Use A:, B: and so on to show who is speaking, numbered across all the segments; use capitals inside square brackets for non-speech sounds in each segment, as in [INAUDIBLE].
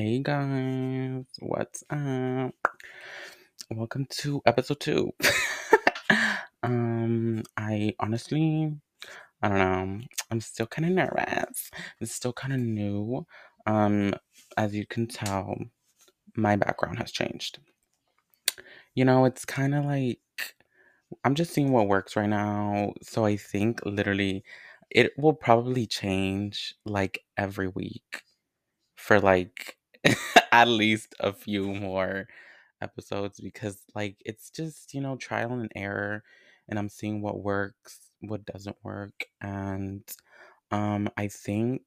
A: Hey guys, what's up? Welcome to episode two. [LAUGHS] um, I honestly, I don't know. I'm still kind of nervous. It's still kind of new. Um, as you can tell, my background has changed. You know, it's kind of like I'm just seeing what works right now. So I think literally it will probably change like every week for like [LAUGHS] at least a few more episodes because like it's just, you know, trial and error and I'm seeing what works, what doesn't work and um I think,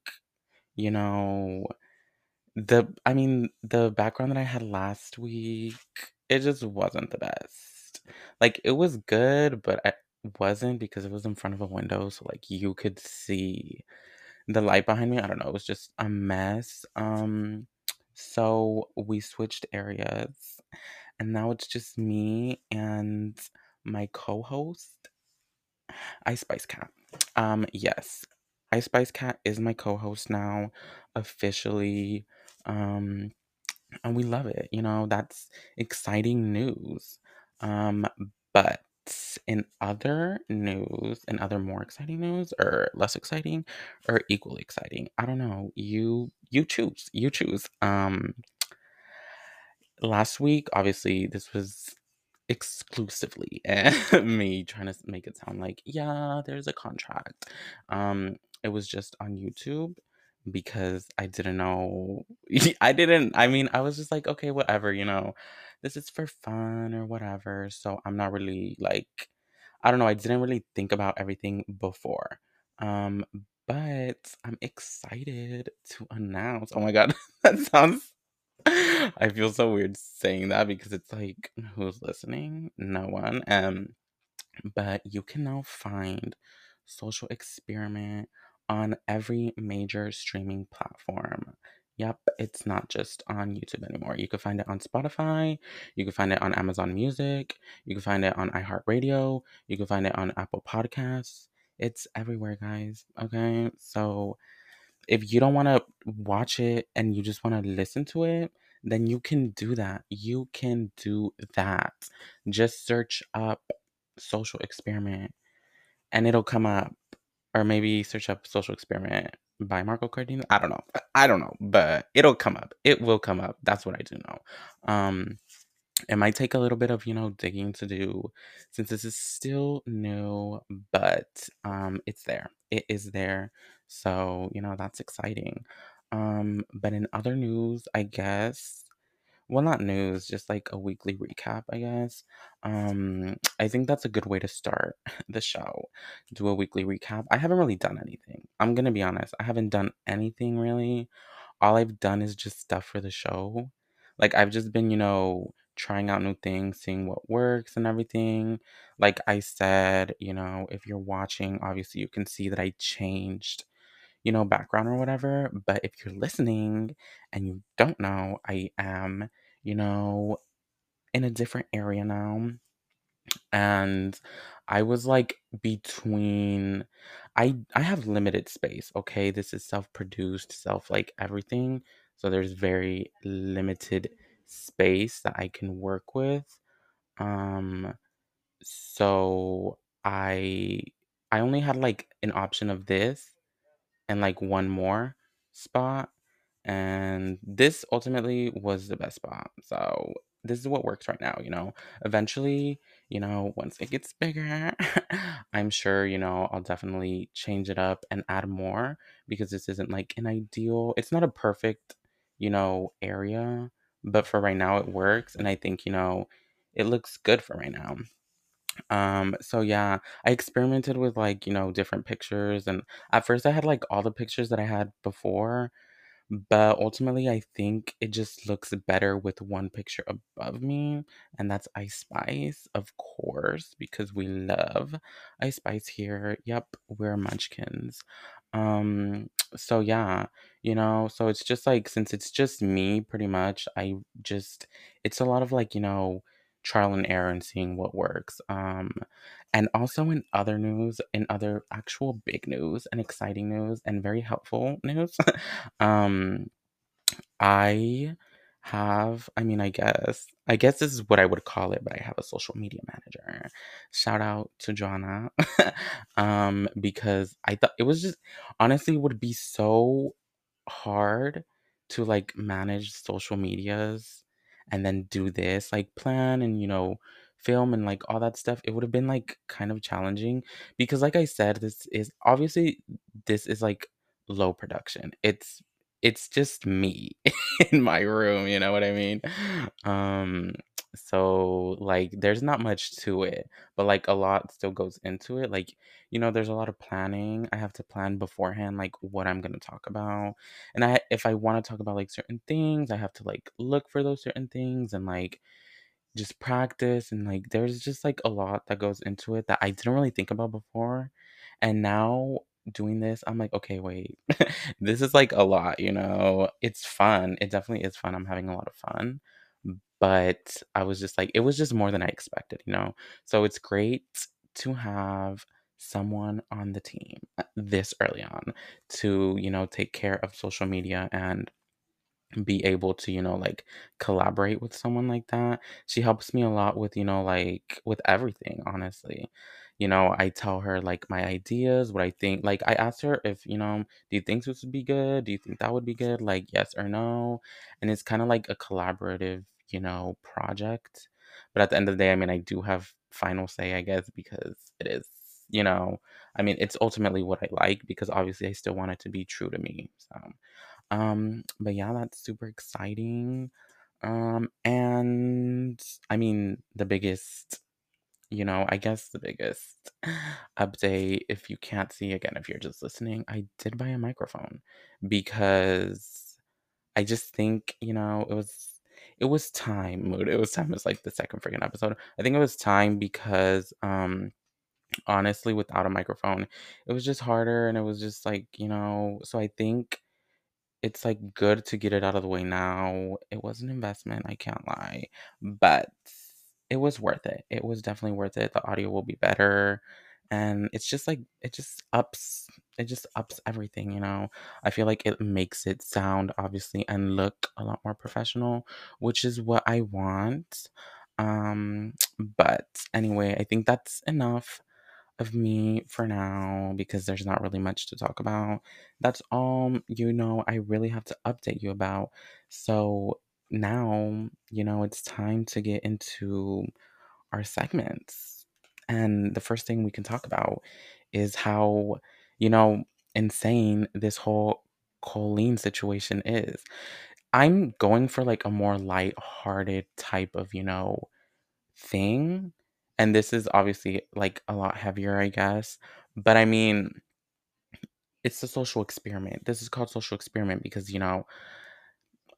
A: you know, the I mean, the background that I had last week, it just wasn't the best. Like it was good, but it wasn't because it was in front of a window so like you could see the light behind me, I don't know, it was just a mess. Um, so we switched areas, and now it's just me and my co-host, Ice Spice Cat. Um, yes, Ice Spice Cat is my co-host now, officially. Um, and we love it. You know, that's exciting news. Um, but in other news, in other more exciting news, or less exciting, or equally exciting, I don't know. You you choose. You choose. Um, last week, obviously, this was exclusively [LAUGHS] me trying to make it sound like yeah, there's a contract. Um, it was just on YouTube because I didn't know. [LAUGHS] I didn't. I mean, I was just like, okay, whatever, you know, this is for fun or whatever. So I'm not really like, I don't know. I didn't really think about everything before. Um, but I'm excited to announce. Oh my god, [LAUGHS] that sounds. I feel so weird saying that because it's like, who's listening? No one. Um, but you can now find Social Experiment on every major streaming platform. Yep, it's not just on YouTube anymore. You can find it on Spotify, you can find it on Amazon Music, you can find it on iHeartRadio, you can find it on Apple Podcasts. It's everywhere, guys. Okay, so if you don't want to watch it and you just want to listen to it, then you can do that. You can do that. Just search up social experiment and it'll come up. Or maybe search up social experiment by Marco Cardenas. I don't know. I don't know, but it'll come up. It will come up. That's what I do know. Um it might take a little bit of, you know, digging to do since this is still new, but um it's there. It is there. So, you know, that's exciting. Um but in other news, I guess well, not news, just like a weekly recap, I guess. Um, I think that's a good way to start [LAUGHS] the show. Do a weekly recap. I haven't really done anything. I'm gonna be honest. I haven't done anything really. All I've done is just stuff for the show. Like I've just been, you know, trying out new things, seeing what works and everything. Like I said, you know, if you're watching, obviously you can see that I changed you know, background or whatever. But if you're listening and you don't know, I am, you know, in a different area now. And I was like between I I have limited space, okay? This is self-produced, self like everything. So there's very limited space that I can work with. Um so I I only had like an option of this and like one more spot. And this ultimately was the best spot. So this is what works right now, you know. Eventually, you know, once it gets bigger, [LAUGHS] I'm sure, you know, I'll definitely change it up and add more because this isn't like an ideal, it's not a perfect, you know, area, but for right now it works. And I think, you know, it looks good for right now. Um, so yeah, I experimented with like, you know, different pictures and at first I had like all the pictures that I had before, but ultimately I think it just looks better with one picture above me, and that's Ice Spice, of course, because we love Ice Spice here. Yep, we're munchkins. Um, so yeah, you know, so it's just like since it's just me pretty much, I just it's a lot of like, you know, trial and error and seeing what works. Um, and also in other news, in other actual big news and exciting news and very helpful news, [LAUGHS] um, I have I mean, I guess I guess this is what I would call it, but I have a social media manager. Shout out to Joanna. [LAUGHS] um, because I thought it was just honestly would be so hard to like manage social medias and then do this, like plan and you know, film and like all that stuff. It would have been like kind of challenging because like I said, this is obviously this is like low production. It's it's just me [LAUGHS] in my room, you know what I mean? Um, so like there's not much to it, but like a lot still goes into it. Like, you know, there's a lot of planning. I have to plan beforehand like what I'm going to talk about. And I if I want to talk about like certain things, I have to like look for those certain things and like just practice and like there's just like a lot that goes into it that I didn't really think about before. And now doing this, I'm like, okay, wait. [LAUGHS] this is like a lot, you know. It's fun. It definitely is fun. I'm having a lot of fun. But I was just like it was just more than I expected, you know. So it's great to have someone on the team uh, this early on to, you know, take care of social media and be able to, you know, like collaborate with someone like that. She helps me a lot with, you know, like with everything, honestly. You know, I tell her like my ideas, what I think. Like I asked her if, you know, do you think this would be good? Do you think that would be good? Like yes or no. And it's kind of like a collaborative, you know, project. But at the end of the day, I mean, I do have final say, I guess, because it is, you know, I mean, it's ultimately what I like because obviously I still want it to be true to me. So um, but yeah, that's super exciting. Um, and I mean, the biggest, you know, I guess the biggest update, if you can't see again, if you're just listening, I did buy a microphone because I just think, you know, it was it was time, mood. It was time. It's like the second freaking episode. I think it was time because um honestly without a microphone, it was just harder and it was just like, you know, so I think it's, like, good to get it out of the way now. It was an investment, I can't lie, but it was worth it. It was definitely worth it. The audio will be better, and it's just, like it just ups it just ups everything, you know? I feel like it makes it sound, obviously, and look a lot more professional, which is what I want. Um, but anyway, I think that's enough of me for now because there's not really much to talk about. That's all, you know, I really have to update you about. So now, you know, it's time to get into our segments. And the first thing we can talk about is how, you know, insane this whole Colleen situation is. I'm going for like a more light-hearted type of, you know, thing. And this is obviously like a lot heavier, I guess. But I mean, it's a social experiment. This is called social experiment because, you know,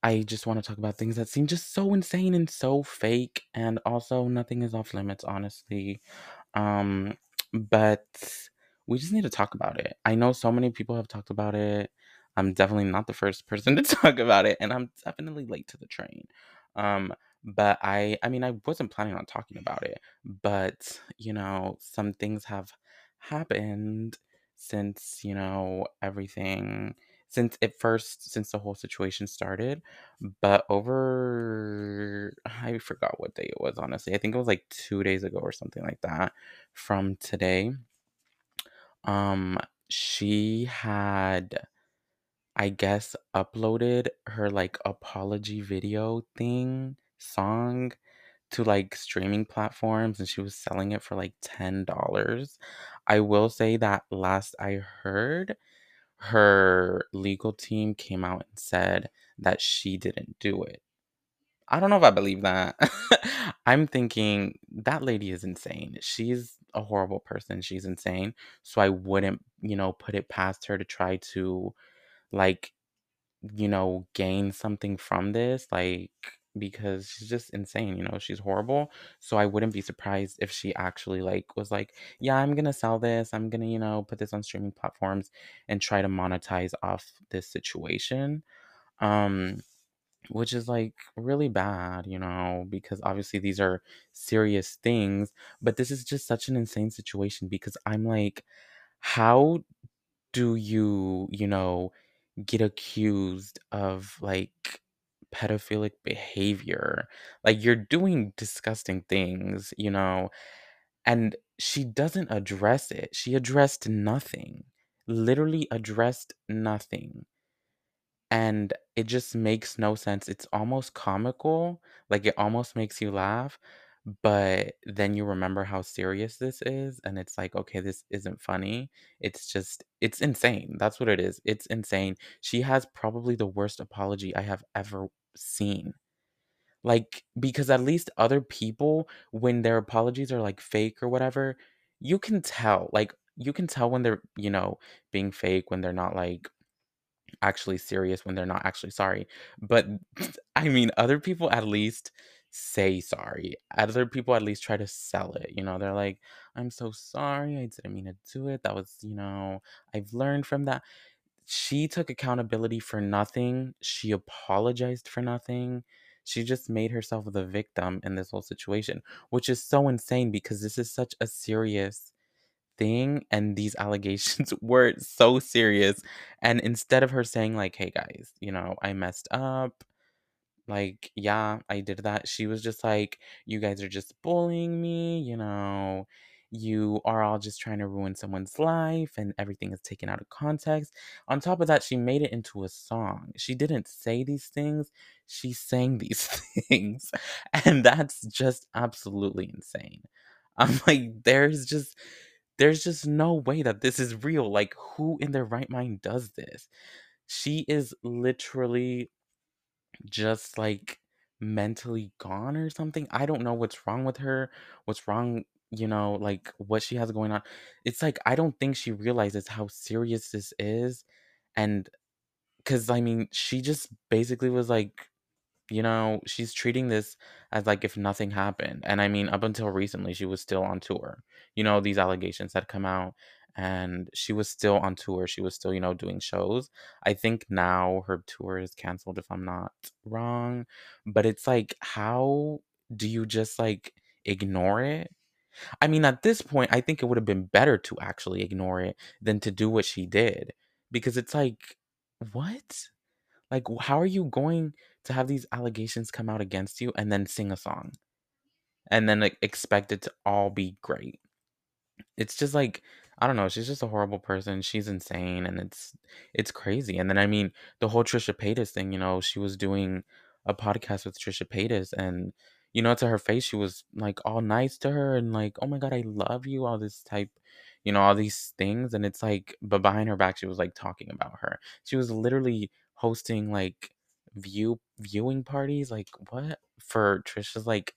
A: I just want to talk about things that seem just so insane and so fake. And also, nothing is off limits, honestly. Um, but we just need to talk about it. I know so many people have talked about it. I'm definitely not the first person to [LAUGHS] talk about it, and I'm definitely late to the train. Um, but I, I mean, I wasn't planning on talking about it, but you know, some things have happened since you know everything since it first since the whole situation started but over i forgot what day it was honestly. I think it was like two days ago or something like that from today. Um she had i guess uploaded her like apology video thing song to like streaming platforms and she was selling it for like $10 i will say that last i heard her legal team came out and said that she didn't do it. I don't know if I believe that. [LAUGHS] I'm thinking that lady is insane. She's a horrible person. She's insane. So I wouldn't, you know, put it past her to try to like, you know, gain something from this like because she's just insane, you know, she's horrible. So I wouldn't be surprised if she actually like was like, yeah, I'm going to sell this. I'm going to, you know, put this on streaming platforms and try to monetize off this situation. Um which is like really bad, you know, because obviously these are serious things, but this is just such an insane situation because I'm like how do you, you know, get accused of like pedophilic behavior. Like you're doing disgusting things, you know, and she doesn't address it. She addressed nothing. Literally addressed nothing. And it just makes no sense. It's almost comical, like it almost makes you laugh, but then you remember how serious this is and it's like, okay, this isn't funny. It's just it's insane. That's what it is. It's insane. She has probably the worst apology I have ever seen. Like because at least other people when their apologies are like fake or whatever, you can tell. Like you can tell when they're, you know, being fake when they're not like actually serious when they're not actually sorry. But [LAUGHS] I mean, other people at least say sorry. Other people at least try to sell it. You know, they're like, I'm so sorry. I didn't mean to do it. That was, you know, I've learned from that. She took accountability for nothing. She apologized for nothing. She just made herself the victim in this whole situation, which is so insane because this is such a serious thing and these allegations [LAUGHS] were so serious and instead of her saying like hey guys you know i messed up like yeah i did that she was just like you guys are just bullying me you know you are all just trying to ruin someone's life and everything is taken out of context on top of that she made it into a song she didn't say these things she sang these [LAUGHS] things and that's just absolutely insane i'm [LAUGHS] like there's just there's just no way that this is real. Like, who in their right mind does this? She is literally just like mentally gone or something. I don't know what's wrong with her, what's wrong, you know, like what she has going on. It's like, I don't think she realizes how serious this is. And because, I mean, she just basically was like, you know, she's treating this as like if nothing happened. And I mean, up until recently, she was still on tour. You know, these allegations had come out and she was still on tour. She was still, you know, doing shows. I think now her tour is canceled, if I'm not wrong. But it's like, how do you just like ignore it? I mean, at this point, I think it would have been better to actually ignore it than to do what she did because it's like, what? Like, how are you going to have these allegations come out against you and then sing a song, and then, like, expect it to all be great? It's just like, I don't know, she's just a horrible person, she's insane, and it's it's crazy, and then, I mean, the whole Trisha Paytas thing, you know, she was doing a podcast with Trisha Paytas, and, you know, to her face, she was, like, all nice to her and like, "Oh my god, I love you," all this type you know, all these things, and it's like but behind her back, she was, like, talking about her. She was literally hosting, like, view viewing parties, like, what? For Trisha's, like,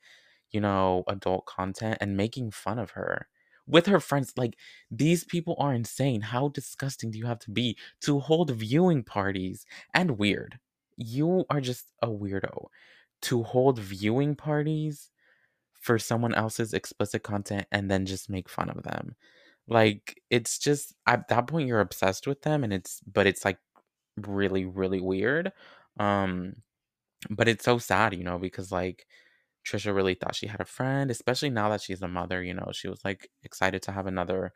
A: you know, adult content and making fun of her with her friends. Like, these people are insane. How disgusting do you have to be to hold viewing parties? And weird. You are just a weirdo to hold viewing parties for someone else's explicit content and then just make fun of them. Like, it's just at that point, you're obsessed with them, and it's but it's, like, really, really weird. Um, but it's so sad, you know, because, like, Trisha really thought she had a friend, especially now that she's a mother, you know, she was, like, excited to have another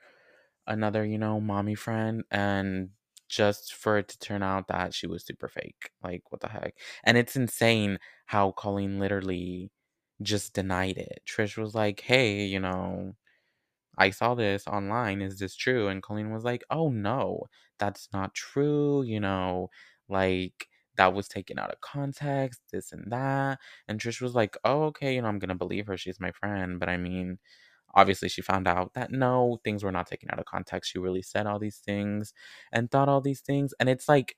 A: another, you know, mommy friend, and just for it to turn out that she was super fake. Like, what the heck? And it's insane how Colleen literally just denied it. Trish was like, "Hey, you know, I saw this online. Is this true?" And Colleen was like, "Oh no, that's not true, you know, like that was taken out of context, this and that." And Trish was like, "Oh, okay, you know, I'm gonna believe her. She's my friend." But I mean, obviously she found out that no, things were not taken out of context. She really said all these things and thought all these things. And it's like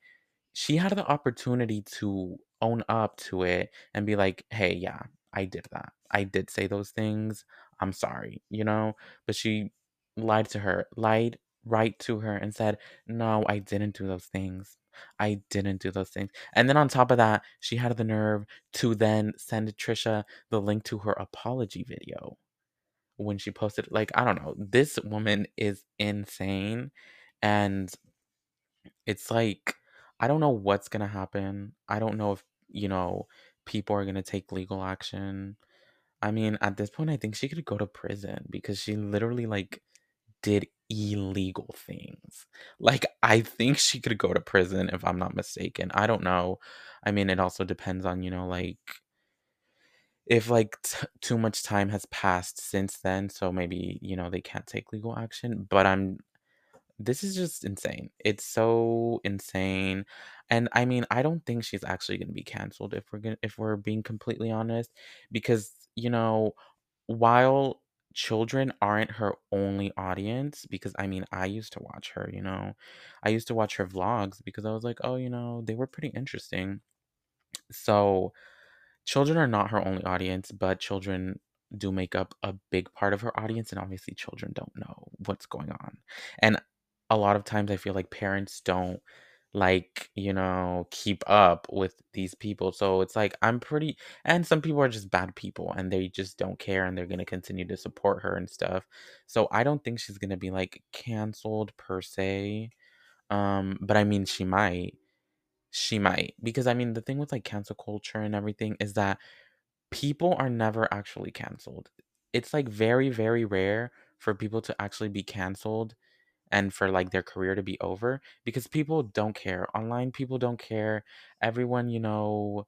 A: she had the opportunity to own up to it and be like, "Hey, yeah, I did that. I did say those things. I'm sorry," you know? But she lied to her, lied right to her and said, "No, I didn't do those things. I didn't do those things." And then on top of that, she had the nerve to then send Trisha the link to her apology video when she posted like, I don't know. This woman is insane, and it's like, I don't know what's gonna happen. I don't know if, you know, people are gonna take legal action. I mean, at this point, I think she could go to prison because she literally, like, did illegal things. Like, I think she could go to prison if I'm not mistaken. I don't know. I mean, it also depends on, you know, like if like t- too much time has passed since then, so maybe, you know, they can't take legal action, but I'm this is just insane. It's so insane. And I mean, I don't think she's actually going to be canceled if we're going if we're being completely honest because, you know, while children aren't her only audience because I mean, I used to watch her, you know. I used to watch her vlogs because I was like, "Oh, you know, they were pretty interesting." So, children are not her only audience, but children do make up a big part of her audience, and obviously, children don't know what's going on. And a lot of times, I feel like parents don't like, you know, keep up with these people. So it's like, I'm pretty, and some people are just bad people and they just don't care and they're going to continue to support her and stuff. So I don't think she's going to be like canceled per se. Um, but I mean, she might. She might. Because I mean, the thing with like cancel culture and everything is that people are never actually canceled. It's like very, very rare for people to actually be canceled and for like their career to be over because people don't care. Online people don't care. Everyone, you know,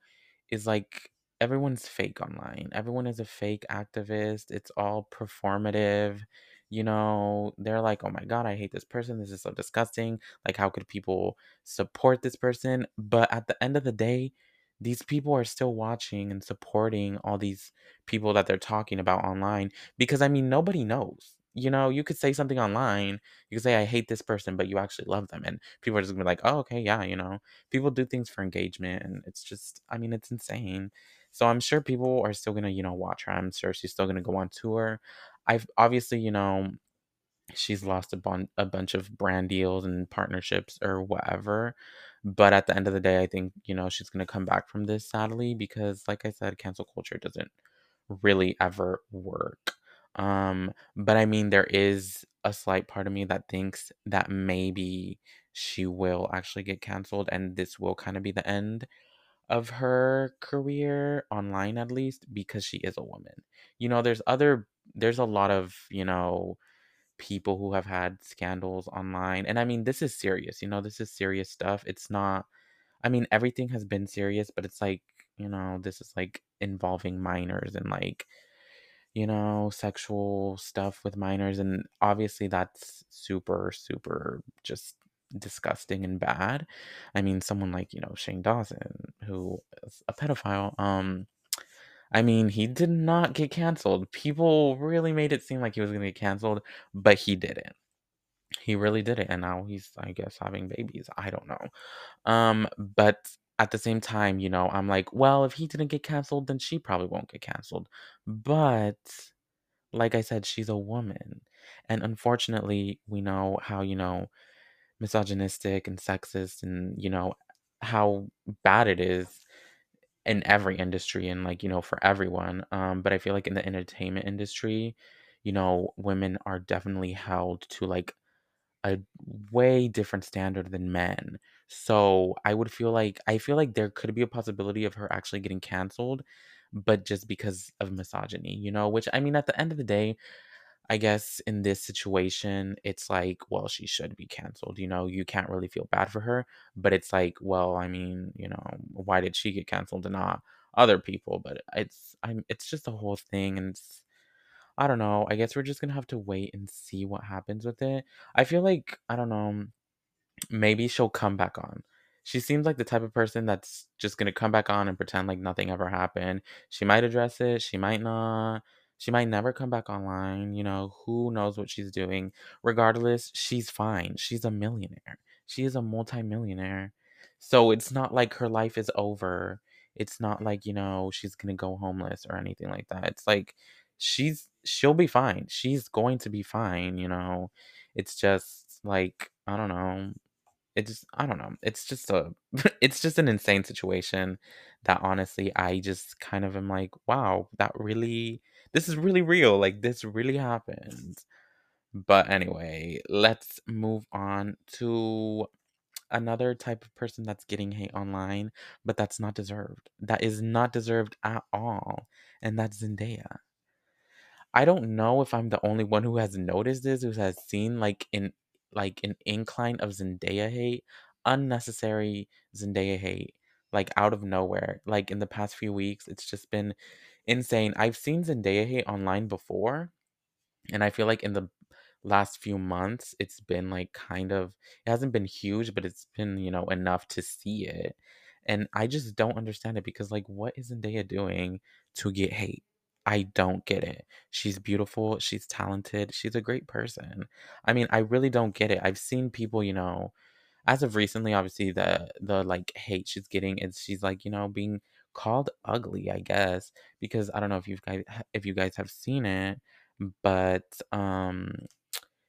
A: is like everyone's fake online. Everyone is a fake activist. It's all performative. You know, they're like, "Oh my god, I hate this person. This is so disgusting. Like how could people support this person?" But at the end of the day, these people are still watching and supporting all these people that they're talking about online because I mean, nobody knows. You know, you could say something online, you could say, I hate this person, but you actually love them. And people are just gonna be like, oh, okay, yeah, you know, people do things for engagement. And it's just, I mean, it's insane. So I'm sure people are still gonna, you know, watch her. I'm sure she's still gonna go on tour. I've obviously, you know, she's lost a, bun- a bunch of brand deals and partnerships or whatever. But at the end of the day, I think, you know, she's going to come back from this sadly because, like I said, cancel culture doesn't really ever work. Um, but I mean, there is a slight part of me that thinks that maybe she will actually get canceled and this will kind of be the end of her career online at least because she is a woman. You know, there's other there's a lot of, you know, people who have had scandals online. And I mean, this is serious, you know, this is serious stuff. It's not, I mean, everything has been serious, but it's like, you know, this is like involving minors and like, you know, sexual stuff with minors. And obviously that's super, super just disgusting and bad. I mean, someone like, you know, Shane Dawson, who is a pedophile, um, I mean, he did not get canceled. People really made it seem like he was gonna get canceled, but he didn't. He really did it. and now he's, I guess, having babies. I don't know. Um, but at the same time, you know, I'm like, well, if he didn't get canceled, then she probably won't get canceled. But like I said, she's a woman. And unfortunately, we know how, you know, misogynistic and sexist and, you know, how bad it is in every industry and like you know for everyone um but i feel like in the entertainment industry you know women are definitely held to like a way different standard than men. So i would feel like i feel like there could be a possibility of her actually getting canceled but just because of misogyny you know which i mean at the end of the day I guess in this situation, it's like, well, she should be canceled. You know, you can't really feel bad for her, but it's like, well, I mean, you know, why did she get canceled and not other people? But it's, I'm, it's just a whole thing, and it's, I don't know. I guess we're just gonna have to wait and see what happens with it. I feel like, I don't know maybe she'll come back on. She seems like the type of person that's just gonna come back on and pretend like nothing ever happened. She might address it, she might not. She might never come back online. You know, who knows what she's doing. Regardless, she's fine. She's a millionaire. She is a multimillionaire. So it's not like her life is over. It's not like, you know, she's gonna go homeless or anything like that. It's like she's she'll be fine. She's going to be fine, you know. It's just like, I don't know it just I don't know. It's just a [LAUGHS] it's just an insane situation that honestly I just kind of am like, wow, that really this is really real. Like this really happened. But anyway, let's move on to another type of person that's getting hate online, but that's not deserved. That is not deserved at all. And that's Zendaya. I don't know if I'm the only one who has noticed this, who has seen like an like an incline of Zendaya hate, unnecessary Zendaya hate, like out of nowhere. Like in the past few weeks, it's just been insane. I've seen Zendaya hate online before, and I feel like in the last few months, it's been like kind of it hasn't been huge, but it's been, you know, enough to see it. And I just don't understand it because like what is Zendaya doing to get hate? I don't get it. She's beautiful, she's talented, she's a great person. I mean, I really don't get it. I've seen people, you know, as of recently, obviously the the like hate she's getting is she's like, you know, being called ugly, I guess, because I don't know if you guys if you guys have seen it, but um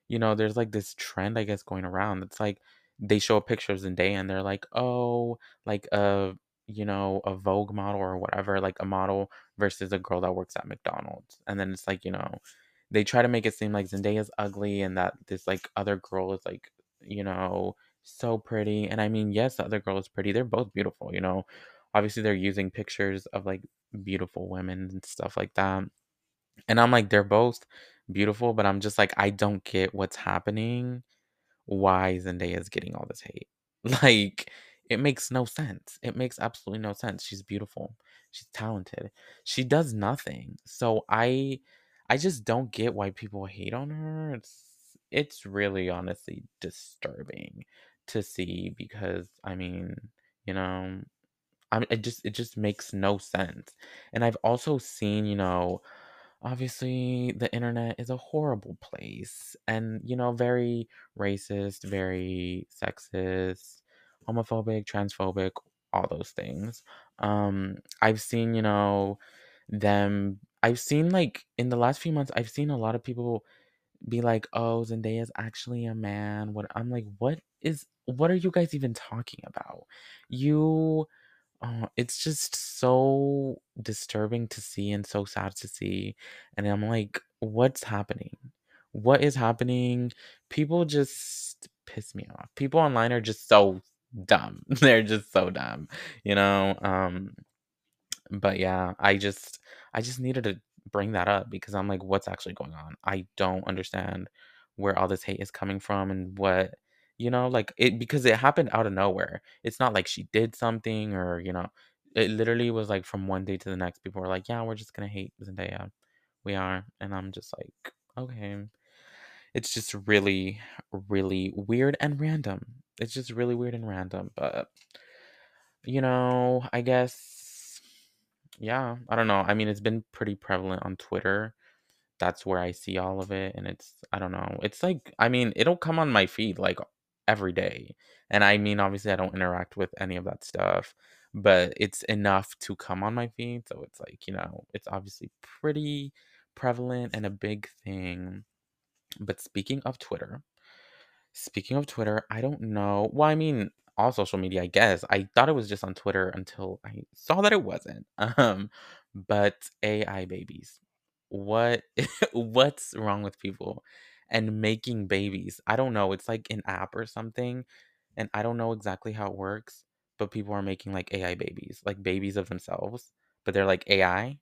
A: you know, there's like this trend, I guess, going around. It's like they show a picture of Zendaya and they're like, oh, like a, you know, a Vogue model or whatever, like a model versus a girl that works at McDonald's. And then it's like, you know, they try to make it seem like Zendaya's ugly and that this like other girl is like, you know, so pretty. And I mean, yes, the other girl is pretty. They're both beautiful, you know. Obviously, they're using pictures of like beautiful women and stuff like that. And I'm like, they're both beautiful, but I'm just like, I don't get what's happening. Why Zendaya is getting all this hate. [LAUGHS] Like, it makes no sense. It makes absolutely no sense. She's beautiful. She's talented. She does nothing. So I I just don't get why people hate on her. It's it's really honestly disturbing to see because I mean, you know, I it just it just makes no sense. And I've also seen, you know, obviously the internet is a horrible place and you know very racist very sexist homophobic transphobic all those things um i've seen you know them i've seen like in the last few months i've seen a lot of people be like oh zendaya's actually a man what i'm like what is what are you guys even talking about you Oh, it's just so disturbing to see and so sad to see. And I'm like, what's happening? What is happening? People just piss me off. People online are just so dumb. [LAUGHS] They're just so dumb, you know? Um, but yeah, I just I just needed to bring that up because I'm like, what's actually going on? I don't understand where all this hate is coming from and what you know, like it because it happened out of nowhere. It's not like she did something or, you know, it literally was like from one day to the next, people were like, Yeah, we're just gonna hate Zendaya. We are. And I'm just like, okay. It's just really, really weird and random. It's just really weird and random. But you know, I guess yeah, I don't know. I mean, it's been pretty prevalent on Twitter. That's where I see all of it, and it's I don't know. It's like I mean, it'll come on my feed like every day. And I mean, obviously, I don't interact with any of that stuff, but it's enough to come on my feed. So it's like, you know, it's obviously pretty prevalent and a big thing. But speaking of Twitter, Speaking of Twitter, I don't know. Well, I mean, all social media, I guess. I thought it was just on Twitter until I saw that it wasn't. [LAUGHS] Um, but AI babies. What [LAUGHS] what's wrong with people and making babies? I don't know. It's like an app or something, and I don't know exactly how it works, but people are making like AI babies, like babies of themselves, but they're like AI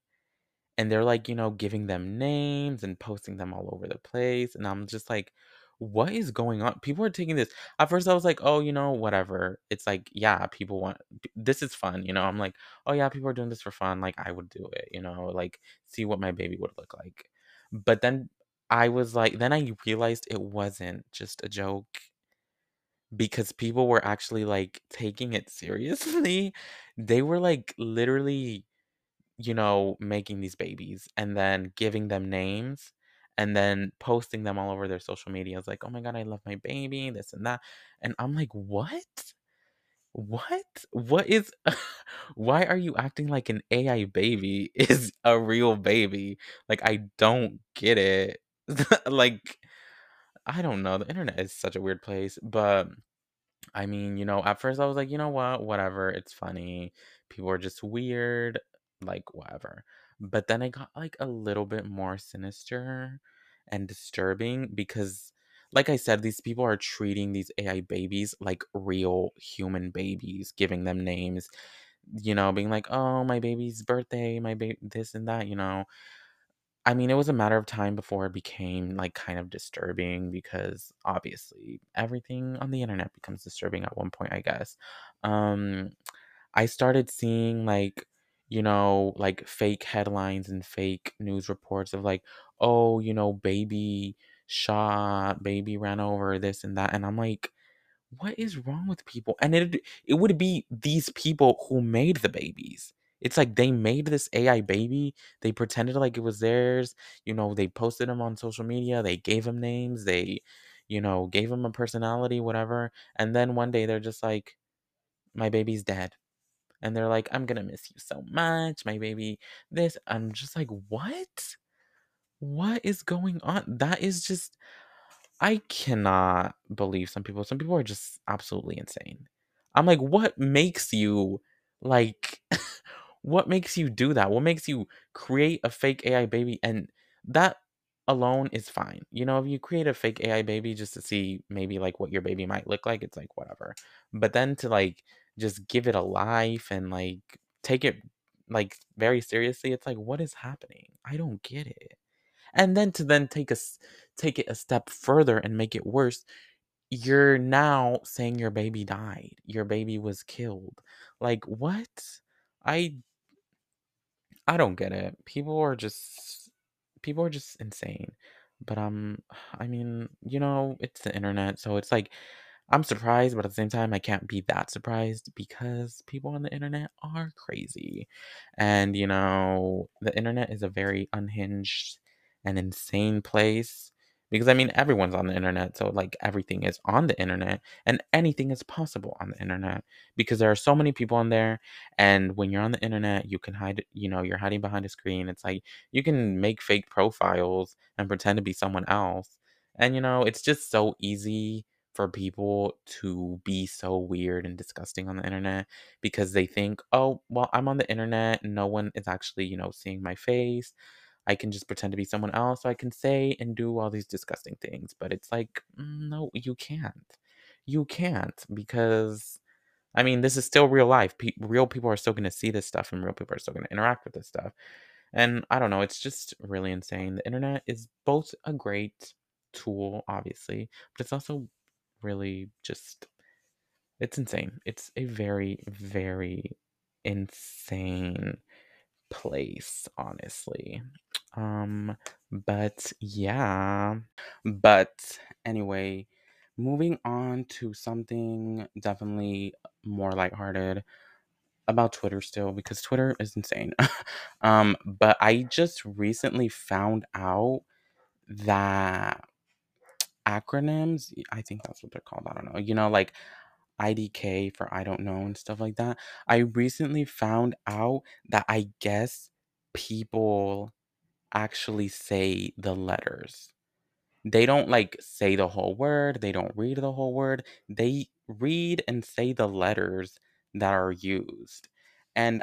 A: and they're like, you know, giving them names and posting them all over the place. And I'm just like, what is going on? People are taking this. At first, I was like, oh, you know, whatever. It's like, yeah, people want this is fun, you know. I'm like, oh, yeah, people are doing this for fun. Like, I would do it, you know, like, see what my baby would look like. But then I was like, then I realized it wasn't just a joke because people were actually like taking it seriously. [LAUGHS] They were like literally you know, making these babies and then giving them names and then posting them all over their social media. It's like, oh my God, I love my baby, this and that. And I'm like, what? What? What is, [LAUGHS] why are you acting like an AI baby [LAUGHS] is a real baby? Like, I don't get it. [LAUGHS] like, I don't know. The internet is such a weird place, but I mean, you know, at first I was like, you know what, whatever, it's funny. People are just weird, like whatever. But then I got like a little bit more sinister and disturbing because, like I said, these people are treating these AI babies like real human babies, giving them names, you know, being like, oh, my baby's birthday, my baby, this and that, you know. I mean, it was a matter of time before it became, like, kind of disturbing because, obviously, everything on the internet becomes disturbing at one point, I guess. Um, I started seeing, like, you know, like, fake headlines and fake news reports of, like, "Oh, you know, baby shot, baby ran over, this and that," and I'm like, "What is wrong with people?" And it'd it would be these people who made the babies. It's like they made this AI baby, they pretended like it was theirs, you know, they posted them on social media, they gave them names, they, you know, gave them a personality, whatever, and then one day they're just like, "My baby's dead." And they're like, "I'm gonna miss you so much, my baby this" I'm just like, "What? What is going on?" That is just I cannot believe some people some people are just absolutely insane. I'm like, "What makes you, like [LAUGHS] what makes you do that? What makes you create a fake AI baby?" And that alone is fine. You know, if you create a fake AI baby just to see maybe, like, what your baby might look like, it's like, whatever. But then to, like, just give it a life and, like, take it, like, very seriously, it's like, "What is happening?" I don't get it. And then to then take a s take it a step further and make it worse, you're now saying your baby died, your baby was killed. Like, what? I I don't get it. People are just people are just insane. But, um, I mean, you know, it's the internet, so it's like, I'm surprised, but at the same time, I can't be that surprised because people on the internet are crazy. And, you know, the internet is a very unhinged and insane place because, I mean, everyone's on the internet, so, like, everything is on the internet, and anything is possible on the internet because there are so many people on there, and when you're on the internet, you can hide you know, you're hiding behind a screen, it's like, you can make fake profiles and pretend to be someone else. And, you know, it's just so easy for people to be so weird and disgusting on the internet because they think, "Oh, well, I'm on the internet, no one is actually, you know, seeing my face. I can just pretend to be someone else, so I can say and do all these disgusting things." But it's like, "Mm, no, you can't. You can't because, I mean, this is still real life. Pe real people are still gonna see this stuff, and real people are still gonna interact with this stuff. And I don't know, it's just really insane. The internet is both a great tool, obviously, but it's also really just it's insane. It's a very, very insane place, honestly. Um, but yeah. But anyway, moving on to something definitely more lighthearted about Twitter still because Twitter is insane. [LAUGHS] Um, but I just recently found out that acronyms I think that's what they're called, I don't know, you know, like IDK for I don't know and stuff like that. I recently found out that I guess people actually say the letters. They don't, like, say the whole word, they don't read the whole word, they read and say the letters that are used. And,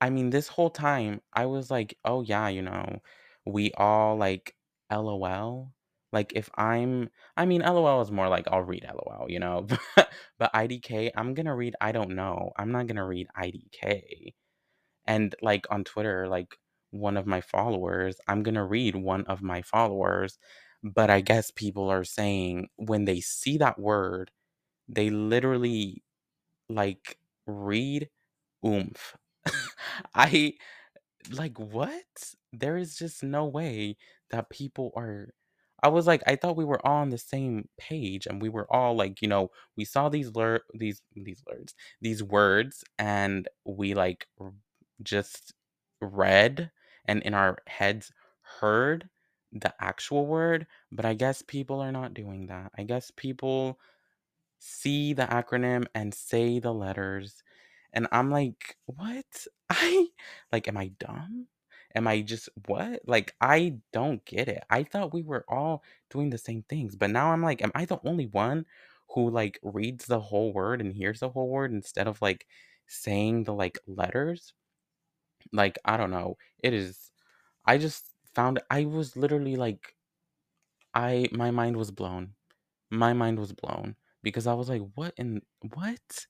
A: I mean, this whole time, I was like, "Oh, yeah, you know, we all like LOL." Like, if I'm I mean, LOL is more like I'll read LOL, you know? [LAUGHS] But IDK, I'm gonna read I don't know, I'm not gonna read IDK. And, like, on Twitter, like, one of my followers, I'm gonna read one of my followers, but I guess people are saying when they see that word, they literally, like, read oomph. [LAUGHS] I like, what? There is just no way that people are I was like, I thought we were all on the same page, and we were all like, you know, we saw these lur these these words these words, and we, like, r just read and in our heads heard the actual word, but I guess people are not doing that. I guess people see the acronym and say the letters, and I'm like, "What?" [LAUGHS] I like, am I dumb? Am I just what? Like, I don't get it. I thought we were all doing the same things, but now I'm like, am I the only one who, like, reads the whole word and hears the whole word instead of, like, saying the, like, letters? Like, I don't know. It is I just found I was literally like I my mind was blown. My mind was blown because I was like, "What in what?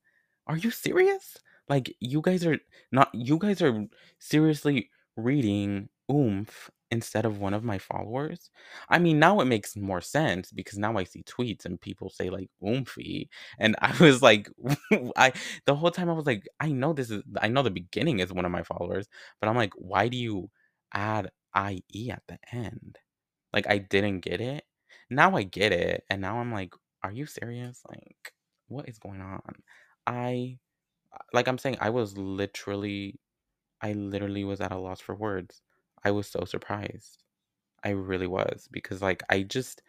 A: Are you serious? Like, you guys are not you guys are seriously reading oomph instead of one of my followers. I mean, now it makes more sense because now I see tweets and people say like "oomphy," and [LAUGHS] I was like, [LAUGHS] I the whole time I was like, I know this is I know the beginning is one of my followers, but I'm like, why do you add IE at the end? Like I didn't get it. Now I get it, and now I'm like, are you serious? Like, what is going on? I like I'm saying, I was literally I literally was at a loss for words. I was so surprised. I really was because like I just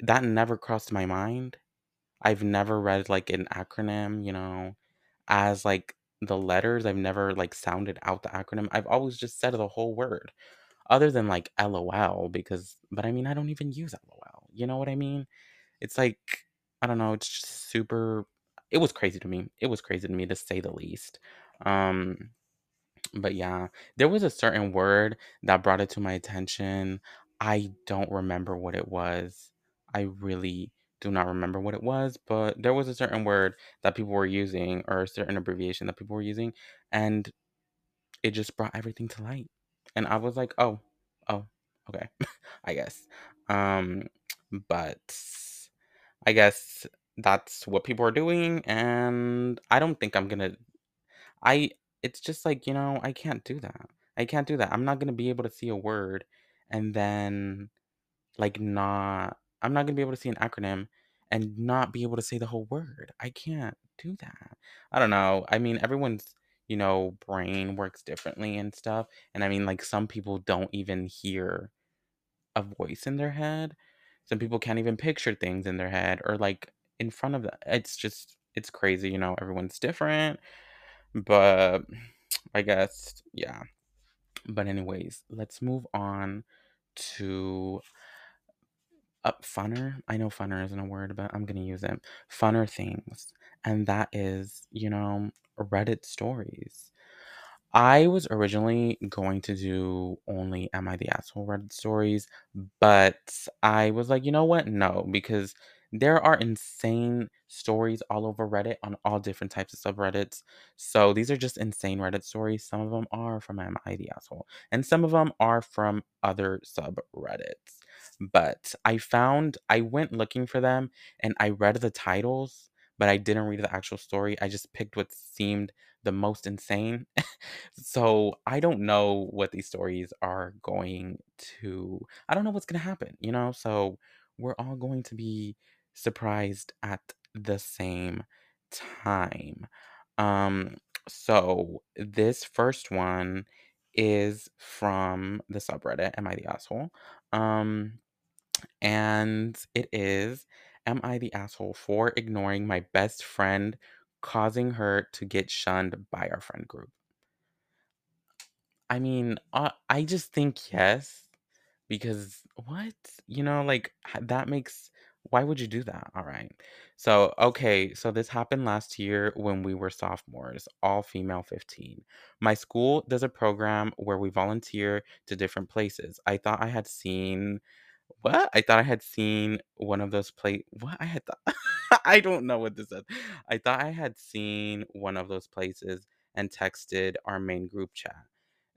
A: that never crossed my mind. I've never read like an acronym, you know, as like the letters. I've never like sounded out the acronym. I've always just said the whole word other than like LOL because but I mean I don't even use LOL. You know what I mean? It's like I don't know, it's just super it was crazy to me. It was crazy to me to say the least. Um but yeah, there was a certain word that brought it to my attention. I don't remember what it was. I really do not remember what it was, but there was a certain word that people were using or a certain abbreviation that people were using, and it just brought everything to light. And I was like, "Oh, oh, okay, [LAUGHS] I guess." Um, but I guess that's what people are doing, and I don't think I'm gonna I it's just like, you know, I can't do that. I can't do that. I'm not gonna be able to see a word and then like not I'm not gonna be able to see an acronym and not be able to say the whole word. I can't do that. I don't know. I mean, everyone's, you know, brain works differently and stuff. And I mean, like some people don't even hear a voice in their head. Some people can't even picture things in their head or like in front of them. It's just it's crazy, you know, everyone's different. But I guess, yeah. But anyways, let's move on to uh, funner. I know funner isn't a word, but I'm gonna use it. Funner things, and that is, you know, Reddit stories. I was originally going to do only Am I the Asshole Reddit stories, but I was like, you know what? No, because there are insane stories all over Reddit on all different types of subreddits. So these are just insane Reddit stories. Some of them are from Am I the Asshole, and some of them are from other subreddits. But I found, I went looking for them and I read the titles, but I didn't read the actual story. I just picked what seemed the most insane [LAUGHS] so I don't know what these stories are going to I don't know what's going to happen, you know? So we're all going to be surprised at the same time. Um so this first one is from the subreddit Am I the Asshole? Um and it is Am I the asshole for ignoring my best friend causing her to get shunned by our friend group? I mean, uh, I just think yes, because what? You know, like that makes why would you do that? All right. So, okay, so this happened last year when we were sophomores, all female 15. My school does a program where we volunteer to different places. I thought I had seen what? I thought I had seen one of those play what? I had thought [LAUGHS] I don't know what this is. I thought I had seen one of those places and texted our main group chat.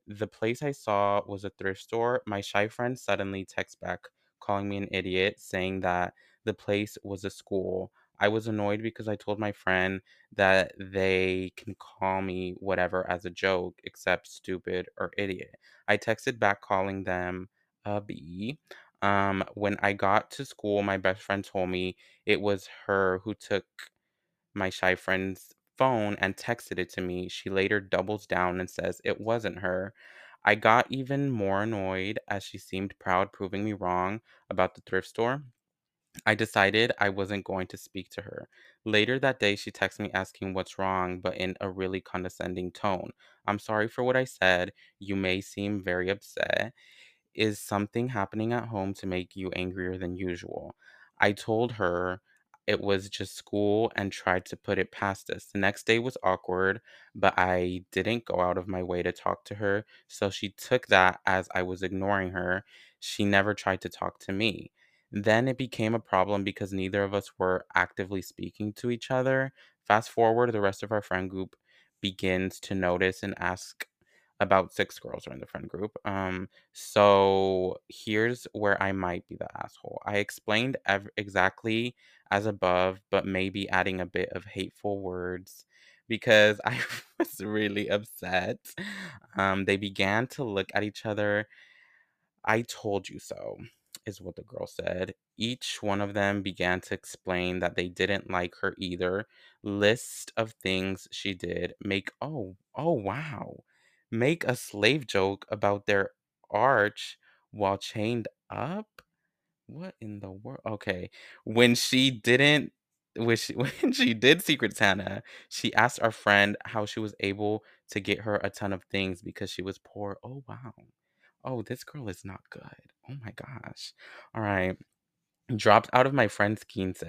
A: The place I saw was a thrift store. My shy friend suddenly texts back, calling me an idiot, saying that the place was a school. I was annoyed because I told my friend that they can call me whatever as a joke, except stupid or idiot. I texted back calling them a B. Um, when I got to school, my best friend told me it was her who took my shy friend's phone and texted it to me. She later doubles down and says it wasn't her. I got even more annoyed as she seemed proud, proving me wrong about the thrift store. I decided I wasn't going to speak to her. Later that day, she texted me asking what's wrong, but in a really condescending tone. I'm sorry for what I said. You may seem very upset. Is something happening at home to make you angrier than usual? I told her it was just school and tried to put it past us. The next day was awkward, but I didn't go out of my way to talk to her, so she took that as I was ignoring her. She never tried to talk to me. Then it became a problem because neither of us were actively speaking to each other. Fast forward, the rest of our friend group begins to notice and ask about 6 girls are in the friend group. Um, so here's where I might be the asshole. I explained ev- exactly as above, but maybe adding a bit of hateful words because [LAUGHS] I was really upset. Um, they began to look at each other I told you so, is what the girl said. Each one of them began to explain that they didn't like her either. List of things she did. Make, oh, oh, wow. Make a slave joke about their arch while chained up? What in the world? Okay. When she didn't, when she, [LAUGHS] when she did Secret Santa, she asked our friend how she was able to get her a ton of things because she was poor. Oh, wow. Oh, this girl is not good. Oh my gosh. All right. Dropped out of my friend's quince.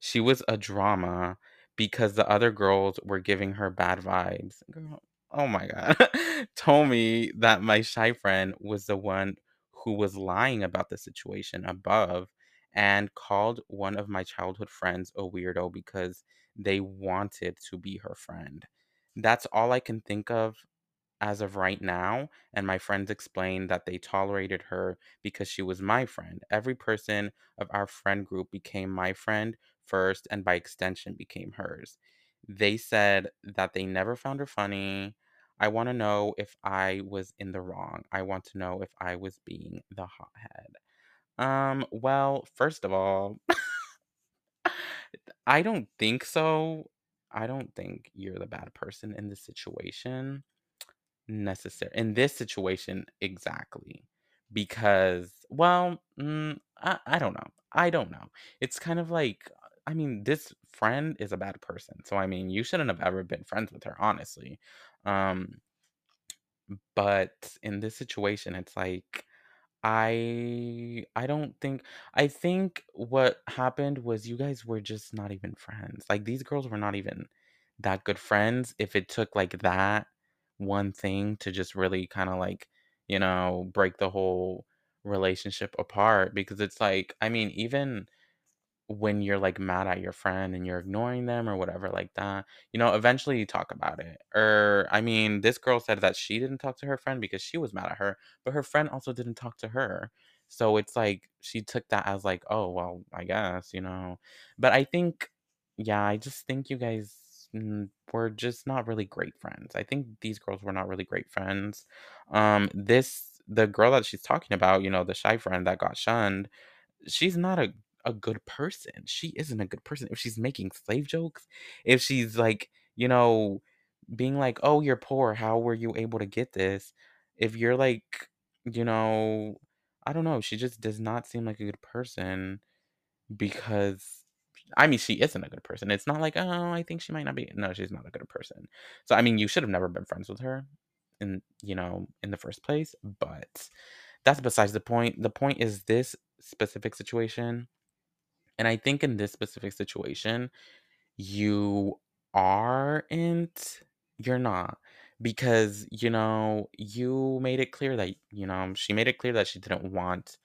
A: She was a drama because the other girls were giving her bad vibes. Girl, oh my god. [LAUGHS] Told me that my shy friend was the one who was lying about the situation above and called one of my childhood friends a weirdo because they wanted to be her friend. That's all I can think of as of right now, and my friends explained that they tolerated her because she was my friend. Every person of our friend group became my friend first, and by extension, became hers. They said that they never found her funny. I want to know if I was in the wrong. I want to know if I was being the hothead. Um, well, first of all, [LAUGHS] I don't think so. I don't think you're the bad person in this situation. Necessary in this situation, exactly. Because, well, mm, I I don't know. I don't know. It's kind of like, I mean, this friend is a bad person, so, I mean, you shouldn't have ever been friends with her, honestly. Um, but in this situation, it's like I I don't think I think what happened was you guys were just not even friends. Like these girls were not even that good friends if it took like that one thing to just really kind of like, you know, break the whole relationship apart because it's like I mean even when you're like mad at your friend and you're ignoring them or whatever like that, you know, eventually you talk about it. Or I mean, this girl said that she didn't talk to her friend because she was mad at her, but her friend also didn't talk to her. So it's like she took that as like, oh, well, I guess, you know. But I think yeah, I just think you guys were just not really great friends. I think these girls were not really great friends. Um this the girl that she's talking about, you know, the shy friend that got shunned, she's not a a good person. She isn't a good person. If she's making slave jokes, if she's like, you know, being like, "Oh, you're poor. How were you able to get this?" If you're like, you know, I don't know, she just does not seem like a good person because I mean, she isn't a good person. It's not like, "Oh, I think she might not be." No, she's not a good person. So, I mean, you should have never been friends with her in, you know, in the first place, but that's besides the point. The point is this specific situation and I think in this specific situation, you aren't you're not. Because, you know, you made it clear that, you know, she made it clear that she didn't want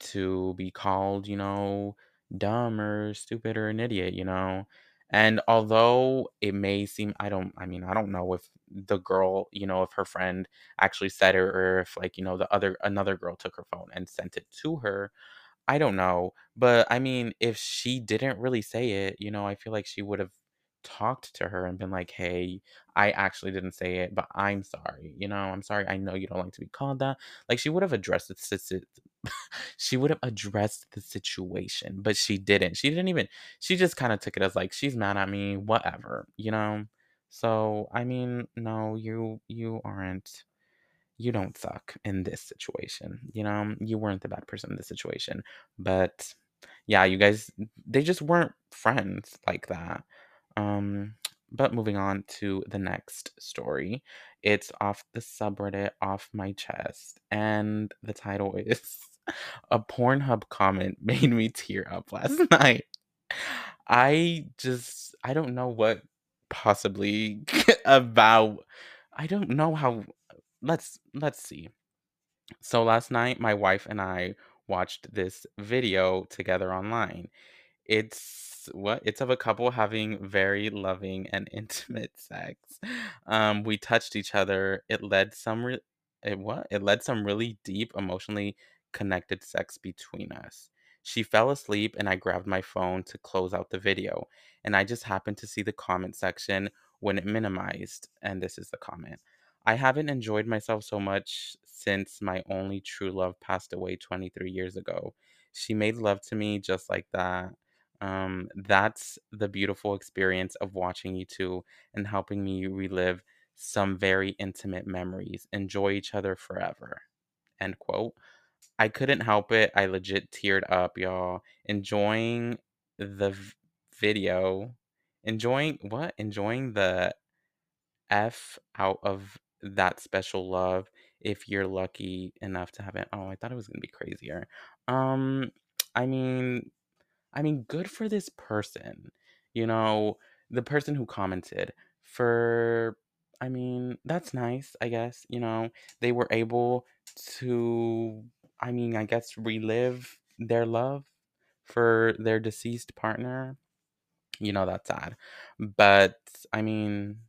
A: to be called, you know, dumb or stupid or an idiot, you know. And although it may seem, I don't, I mean, I don't know if the girl, you know, if her friend actually said it or if, like, you know, the other, another girl took her phone and sent it to her I don't know, but I mean, if she didn't really say it, you know, I feel like she would have talked to her and been like, "Hey, I actually didn't say it, but I'm sorry. You know, I'm sorry. I know you don't like to be called that." Like she would have addressed the [LAUGHS] she would have addressed the situation, but she didn't. She didn't even she just kind of took it as like she's mad at me, whatever, you know? So, I mean, no, you you aren't you don't suck in this situation. You know, you weren't the bad person in this situation. But yeah, you guys they just weren't friends like that. Um but moving on to the next story. It's off the subreddit off my chest and the title [LAUGHS] is a Pornhub comment [LAUGHS] made me tear up last [LAUGHS] night. I just I don't know what possibly [LAUGHS] about I don't know how let's let's see. So last night my wife and I watched this video together online. It's what? It's of a couple having very loving and intimate sex. Um, we touched each other. It led some re- it what? It led some really deep, emotionally connected sex between us. She fell asleep and I grabbed my phone to close out the video. And I just happened to see the comment section when it minimized. And this is the comment. I haven't enjoyed myself so much since my only true love passed away 23 years ago. She made love to me just like that. Um, that's the beautiful experience of watching you two and helping me relive some very intimate memories. Enjoy each other forever. End quote. I couldn't help it. I legit teared up, y'all. Enjoying the v- video. Enjoying what? Enjoying the F out of that special love if you're lucky enough to have it. Oh, I thought it was gonna be crazier. Um, I mean, I mean, good for this person. You know, the person who commented for I mean, that's nice, I guess, you know. They were able to I mean, I guess relive their love for their deceased partner. You know, that's sad. But I mean,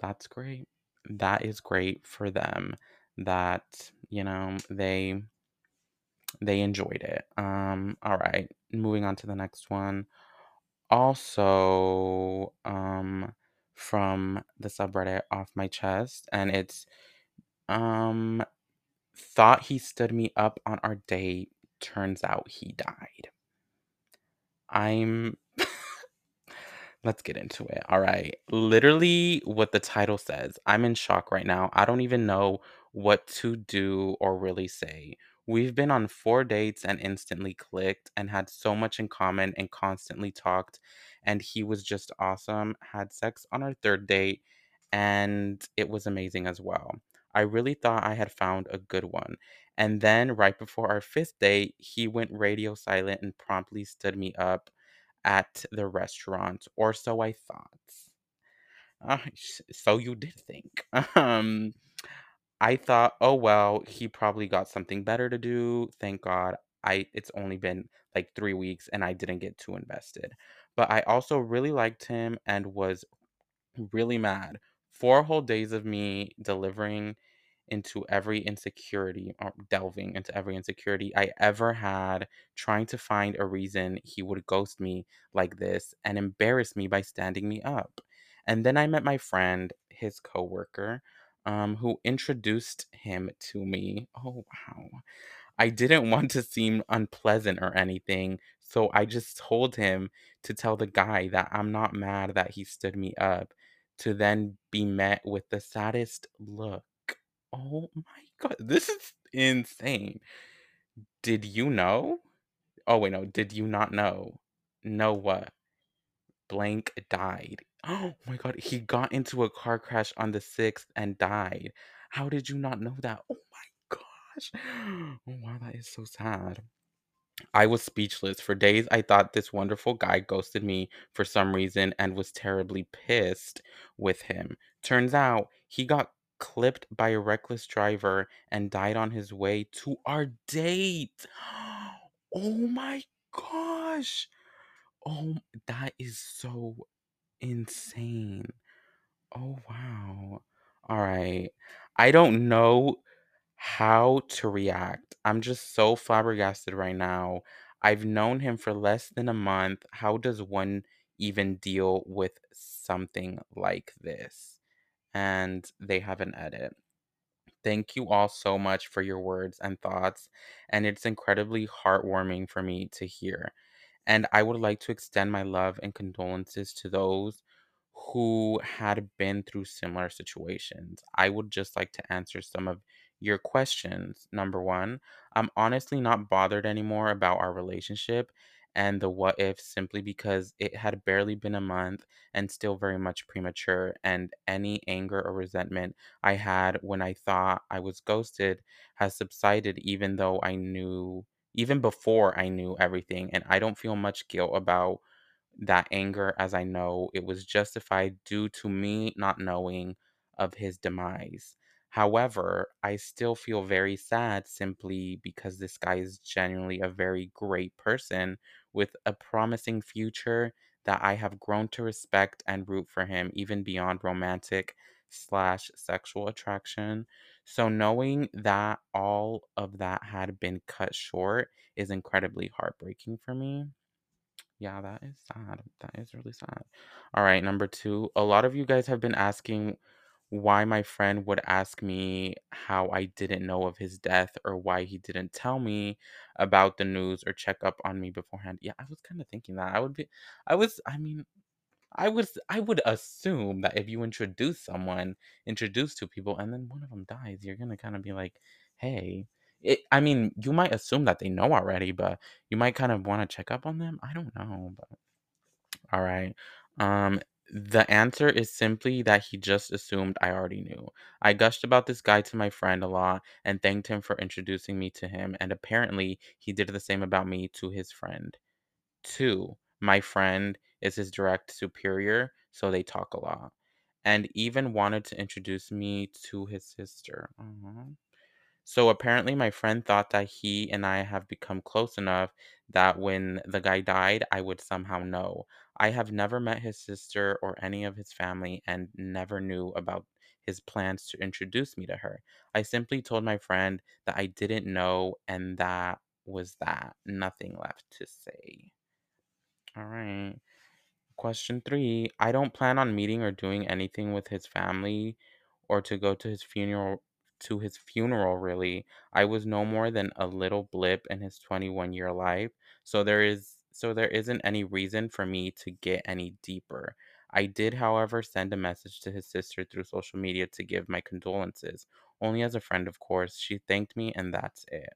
A: that's great. That is great for them that, you know, they they enjoyed it. Um all right, moving on to the next one. Also, um from the subreddit off my chest and it's um thought he stood me up on our date, turns out he died. I'm [LAUGHS] Let's get into it. All right. Literally, what the title says. I'm in shock right now. I don't even know what to do or really say. We've been on four dates and instantly clicked and had so much in common and constantly talked. And he was just awesome. Had sex on our third date and it was amazing as well. I really thought I had found a good one. And then, right before our fifth date, he went radio silent and promptly stood me up at the restaurant, or so I thought. Uh, so you did think. [LAUGHS] Um, I thought, oh well, he probably got something better to do. Thank God. I it's only been like three weeks and I didn't get too invested. But I also really liked him and was really mad. Four whole days of me delivering into every insecurity or delving into every insecurity I ever had, trying to find a reason he would ghost me like this and embarrass me by standing me up. And then I met my friend, his coworker, um, who introduced him to me. Oh wow. I didn't [LAUGHS] want to seem unpleasant or anything, so I just told him to tell the guy that I'm not mad that he stood me up, to then be met with the saddest look. Oh my god, this is insane. Did you know? Oh wait, no, did you not know? Know what? Blank died. [GASPS] Oh my god, he got into a car crash on the 6th and died. How did you not know that? Oh my gosh. [GASPS] Oh wow, that is so sad. I was speechless. For days, I thought this wonderful guy ghosted me for some reason and was terribly pissed with him. Turns out he got clipped by a reckless driver and died on his way to our date. [GASPS] Oh my gosh. Oh, that is so insane. Oh, wow. All right. I don't know how to react. I'm just so flabbergasted right now. I've known him for less than a month. How does one even deal with something like this? And they have an edit. Thank you all so much for your words and thoughts, and it's incredibly heartwarming for me to hear. And I would like to extend my love and condolences to those who had been through similar situations. I would just like to answer some of your questions. Number one, I'm honestly not bothered anymore about our relationship and the what if simply because it had barely been a month and still very much premature. And any anger or resentment I had when I thought I was ghosted has subsided, even though I knew even before I knew everything, and I don't feel much guilt about that anger as I know it was justified due to me not knowing of his demise. However, I still feel very sad simply because this guy is genuinely a very great person with a promising future that I have grown to respect and root for him, even beyond romantic slash sexual attraction. So knowing that all of that had been cut short is incredibly heartbreaking for me. Yeah, that is sad. That is really sad. All right, number two. A lot of you guys have been asking why my friend would ask me how I didn't know of his death or why he didn't tell me about the news or check up on me beforehand. Yeah, I was kind of thinking that. I would be I was I mean, I was I would assume that if you introduce someone, introduce two people and then one of them dies, you're going to kind of be like, "Hey, it, I mean, you might assume that they know already, but you might kind of want to check up on them. I don't know, but all right. Um, the answer is simply that he just assumed I already knew. I gushed about this guy to my friend a lot and thanked him for introducing me to him, and apparently he did the same about me to his friend. Two, my friend is his direct superior, so they talk a lot, and even wanted to introduce me to his sister. Aw. So apparently, my friend thought that he and I have become close enough that when the guy died, I would somehow know. I have never met his sister or any of his family and never knew about his plans to introduce me to her. I simply told my friend that I didn't know, and that was that. Nothing left to say. All right. Question three I don't plan on meeting or doing anything with his family or to go to his funeral to his funeral really. I was no more than a little blip in his 21 year life, so there is so there isn't any reason for me to get any deeper. I did, however, send a message to his sister through social media to give my condolences. Only as a friend, of course. She thanked me and that's it.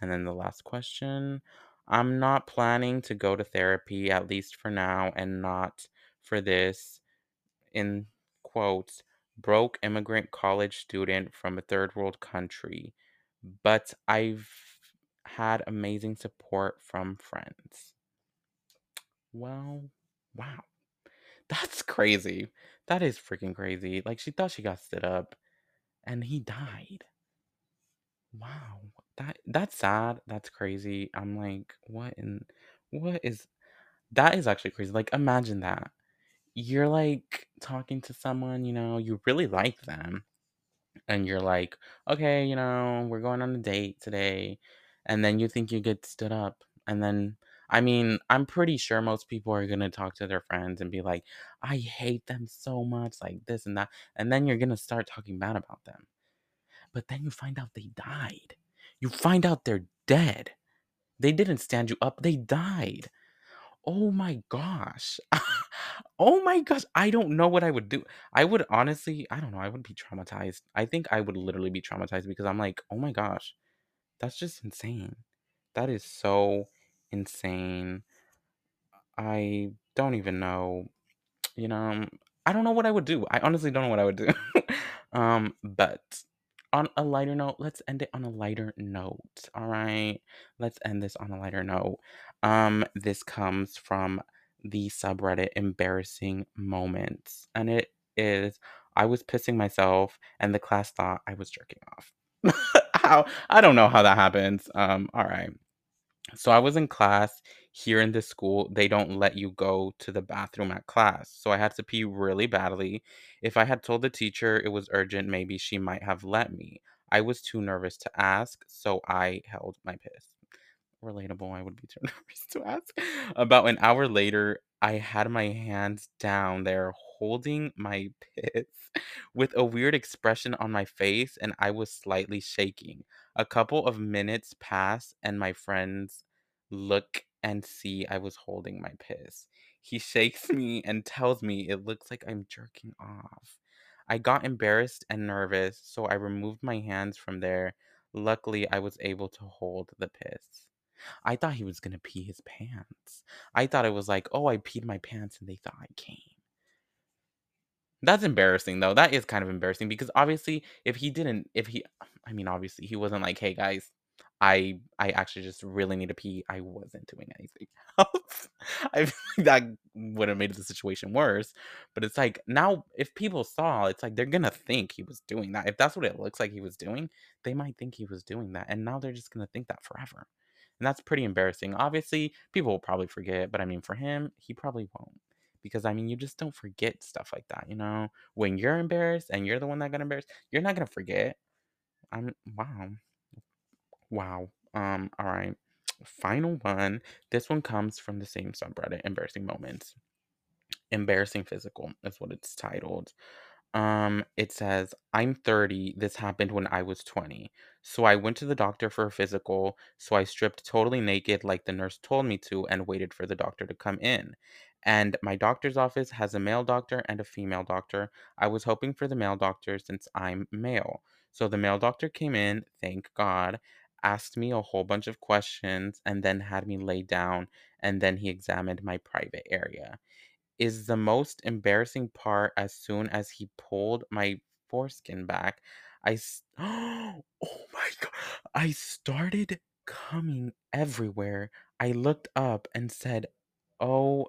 A: And then the last question. I'm not planning to go to therapy, at least for now, and not for this, in quotes, broke immigrant college student from a third world country. But I've had amazing support from friends. Well, wow. That's crazy. That is freaking crazy. Like, she thought she got stood up and he died. Wow. That that's sad. That's crazy. I'm like, what in what is that is actually crazy. Like imagine that. You're like talking to someone, you know, you really like them and you're like, "Okay, you know, we're going on a date today." And then you think you get stood up and then I mean, I'm pretty sure most people are going to talk to their friends and be like, "I hate them so much, like this and that." And then you're going to start talking bad about them. But then you find out they died. You find out they're dead. They didn't stand you up, they died. Oh my gosh. [LAUGHS] oh my gosh. I don't know what I would do. I would honestly, I don't know, I would be traumatized. I think I would literally be traumatized because I'm like, oh my gosh, that's just insane. That is so insane. I don't even know. You know, I don't know what I would do. I honestly don't know what I would do. [LAUGHS] um, but on a lighter note, let's end it on a lighter note. All right. Let's end this on a lighter note. Um, this comes from the subreddit embarrassing moments. And it is I was pissing myself and the class thought I was jerking off. [LAUGHS] how I don't know how that happens. Um, all right. So I was in class here in this school. They don't let you go to the bathroom at class. So I had to pee really badly. If I had told the teacher it was urgent, maybe she might have let me. I was too nervous to ask, so I held my piss relatable. I would be too [LAUGHS] nervous to ask. About an hour later, I had my hands down there holding my [LAUGHS] piss with a weird expression on my face, and I was slightly shaking. A couple of minutes pass, and my friends look and see I was holding my piss. He shakes me and tells me it looks like I'm jerking off. I got embarrassed and nervous, so I removed my hands from there. Luckily, I was able to hold the piss. I thought he was gonna pee his pants. I thought it was like, "Oh, I peed my pants and they thought I came." That's embarrassing though. That is kind of embarrassing because obviously if he didn't if he I mean obviously he wasn't like, "Hey guys, I I actually just really need to pee." I wasn't doing anything [LAUGHS] else. I that would have made the situation worse. But it's like now if people saw, it's like they're gonna think he was doing that. If that's what it looks like he was doing, they might think he was doing that. And now they're just gonna think that forever. And that's pretty embarrassing. Obviously, people will probably forget, but I mean, for him, he probably won't. Because I mean, you just don't forget stuff like that, you know? When you're embarrassed and you're the one that got embarrassed, you're not gonna forget. I'm wow. Wow. Um, all right. Final one. This one comes from the same subreddit, embarrassing moments. Embarrassing physical is what it's titled. Um, it says, I'm 30. This happened when I was 20. So I went to the doctor for a physical. So I stripped totally naked, like the nurse told me to, and waited for the doctor to come in. And my doctor's office has a male doctor and a female doctor. I was hoping for the male doctor since I'm male. So the male doctor came in, thank God, asked me a whole bunch of questions, and then had me lay down. And then he examined my private area is the most embarrassing part as soon as he pulled my foreskin back. I [GASPS] oh my god. I started coming everywhere. I looked up and said, "Oh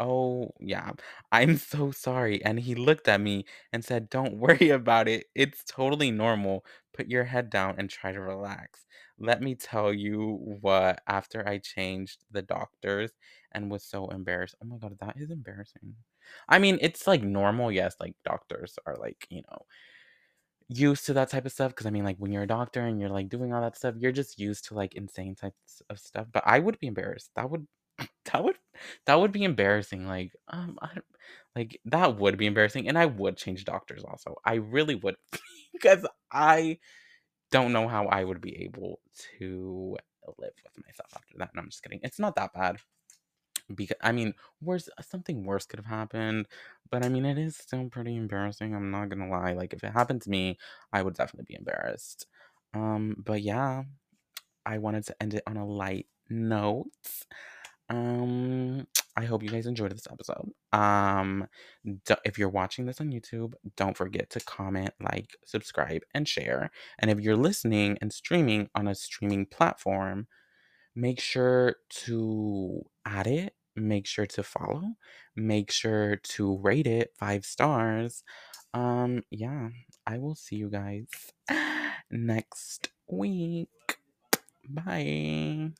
A: Oh, yeah. I'm so sorry. And he looked at me and said, Don't [LAUGHS] worry about it. It's totally normal. Put your head down and try to relax. Let me tell you what, after I changed the doctors and was so embarrassed. Oh my God, that is embarrassing. I mean, it's like normal. Yes, like doctors are like, you know, used to that type of stuff. Cause I mean, like when you're a doctor and you're like doing all that stuff, you're just used to like insane types of stuff. But I would be embarrassed. That would that would that would be embarrassing, like, um, I like, that would be embarrassing, and I would change doctors also. I really would [LAUGHS] because I don't know how I would be able to live with myself after that. No, I'm just kidding. It's not that bad because I mean, worse something worse could have happened, but I mean, it is still pretty embarrassing, I'm not gonna lie. Like, if it happened to me, I would definitely be embarrassed. Um, but yeah, I wanted to end it on a light note. Um, I hope you guys enjoyed this episode. Um, d- if you're watching this on YouTube, don't forget to comment, like, subscribe, and share. And if you're listening and streaming on a streaming platform, make sure to add it, make sure to follow, make sure to rate it five stars. Um, yeah, I will see you guys [SIGHS] next week. Bye.